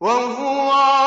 وَهُوَ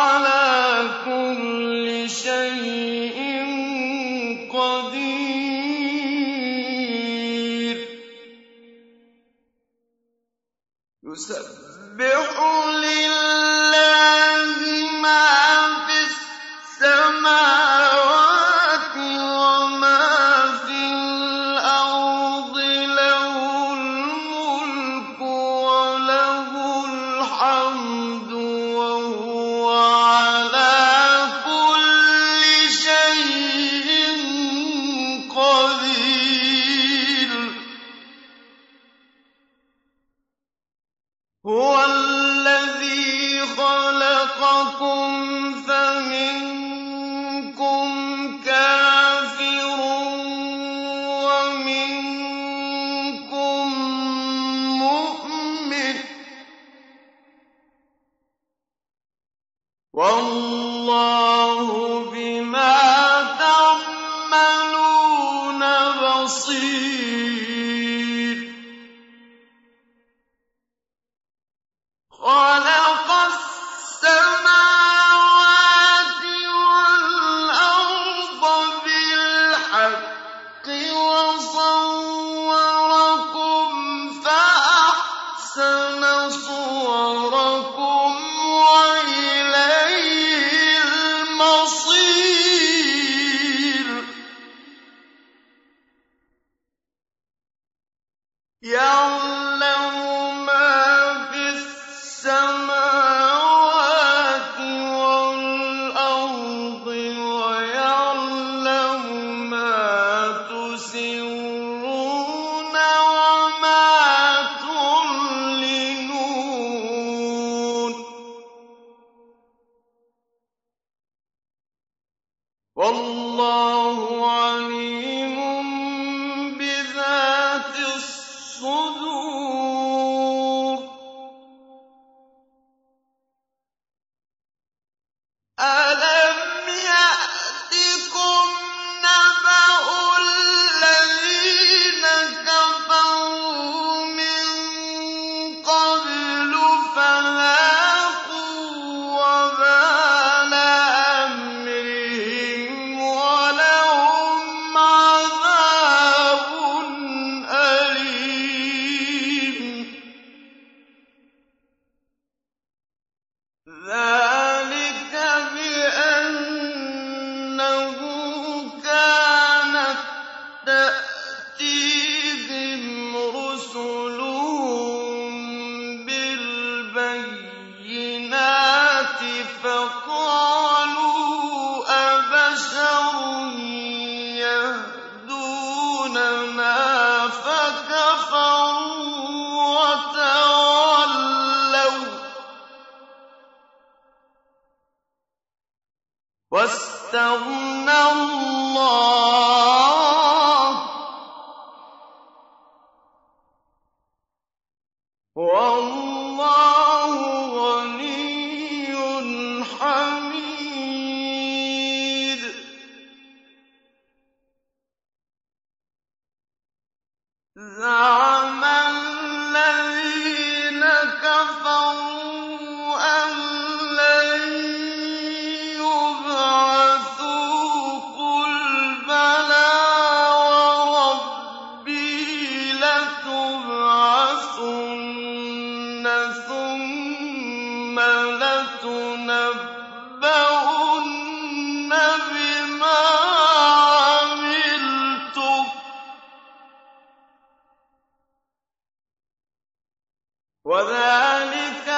وَذَٰلِكَ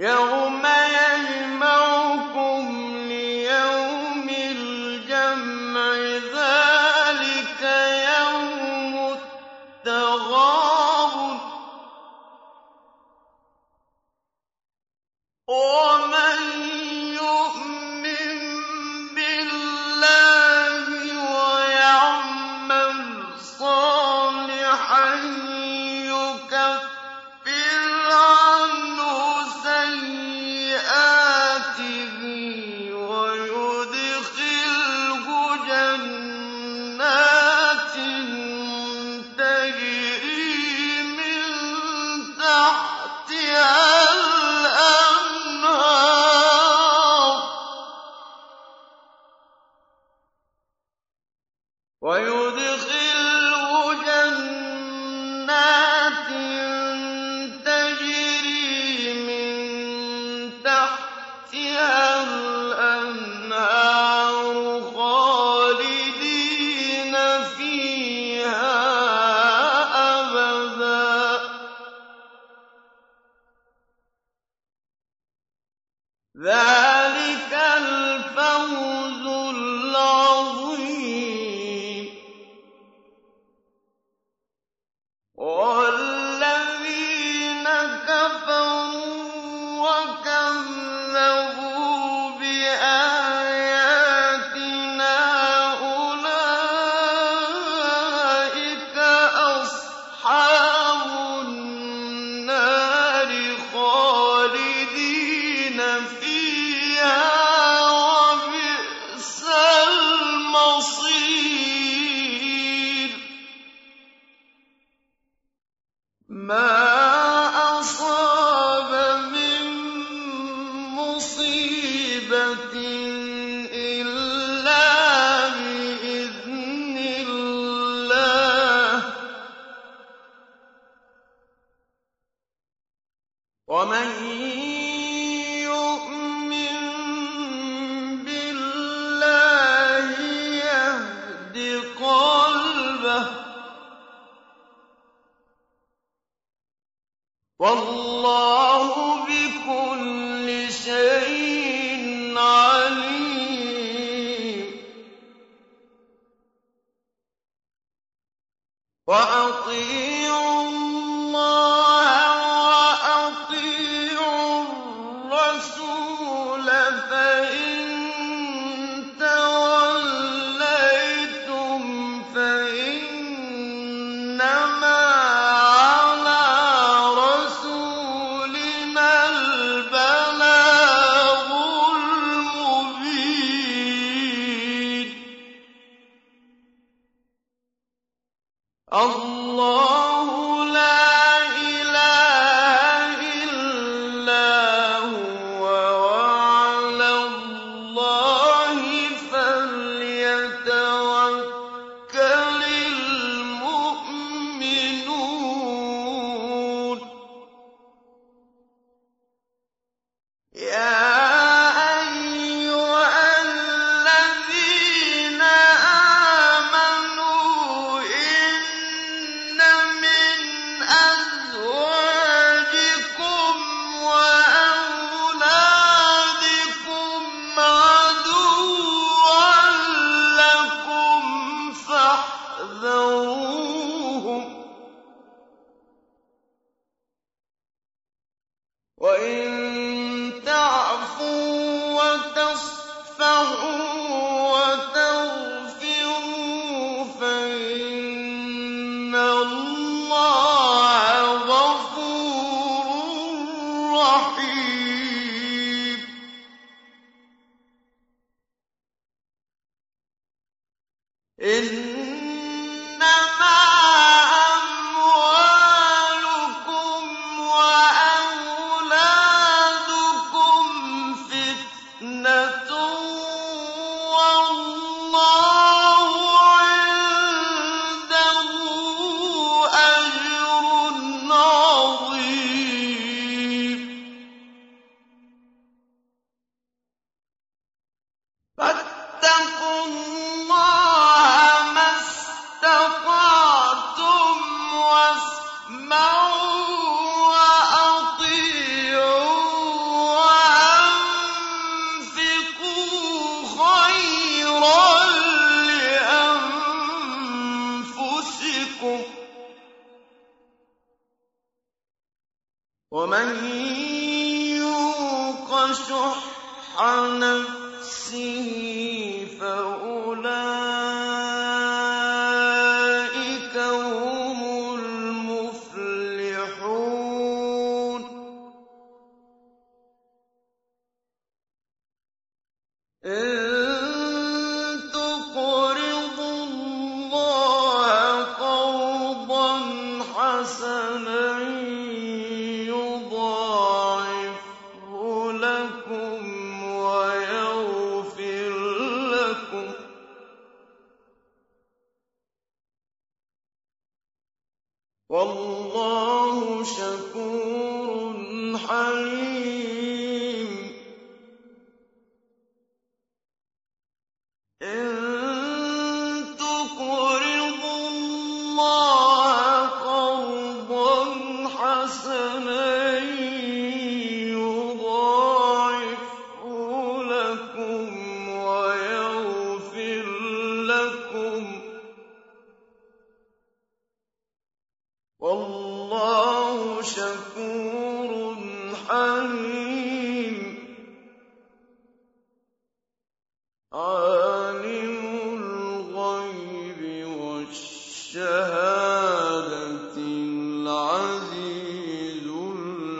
يَوْمَ يَجْمَعُكُمْ لِيَوْمِ الْجَمْعِ ۖ ذَٰلِكَ يَوْمُ التَّغَابُنِ ۗ. وَمَن يُؤْمِن بِاللَّهِ وَيَعْمَلْ صَالِحًا وَيُدْخِلْهُ جَنَّاتٍ تَجْرِي مِن تَحْتِهَا الْأَنْهَارُ خَالِدِينَ فِيهَا أَبَدًا ۚ. ذَٰلِكَ إِنَّمَا تُقْرِضُوا اللَّهَ قَرْضًا حَسَنًا لَكُمْ وَيَغْفِرْ لَكُمْ ۚ وَاللَّهُ شَكُورٌ حَلِيمٌ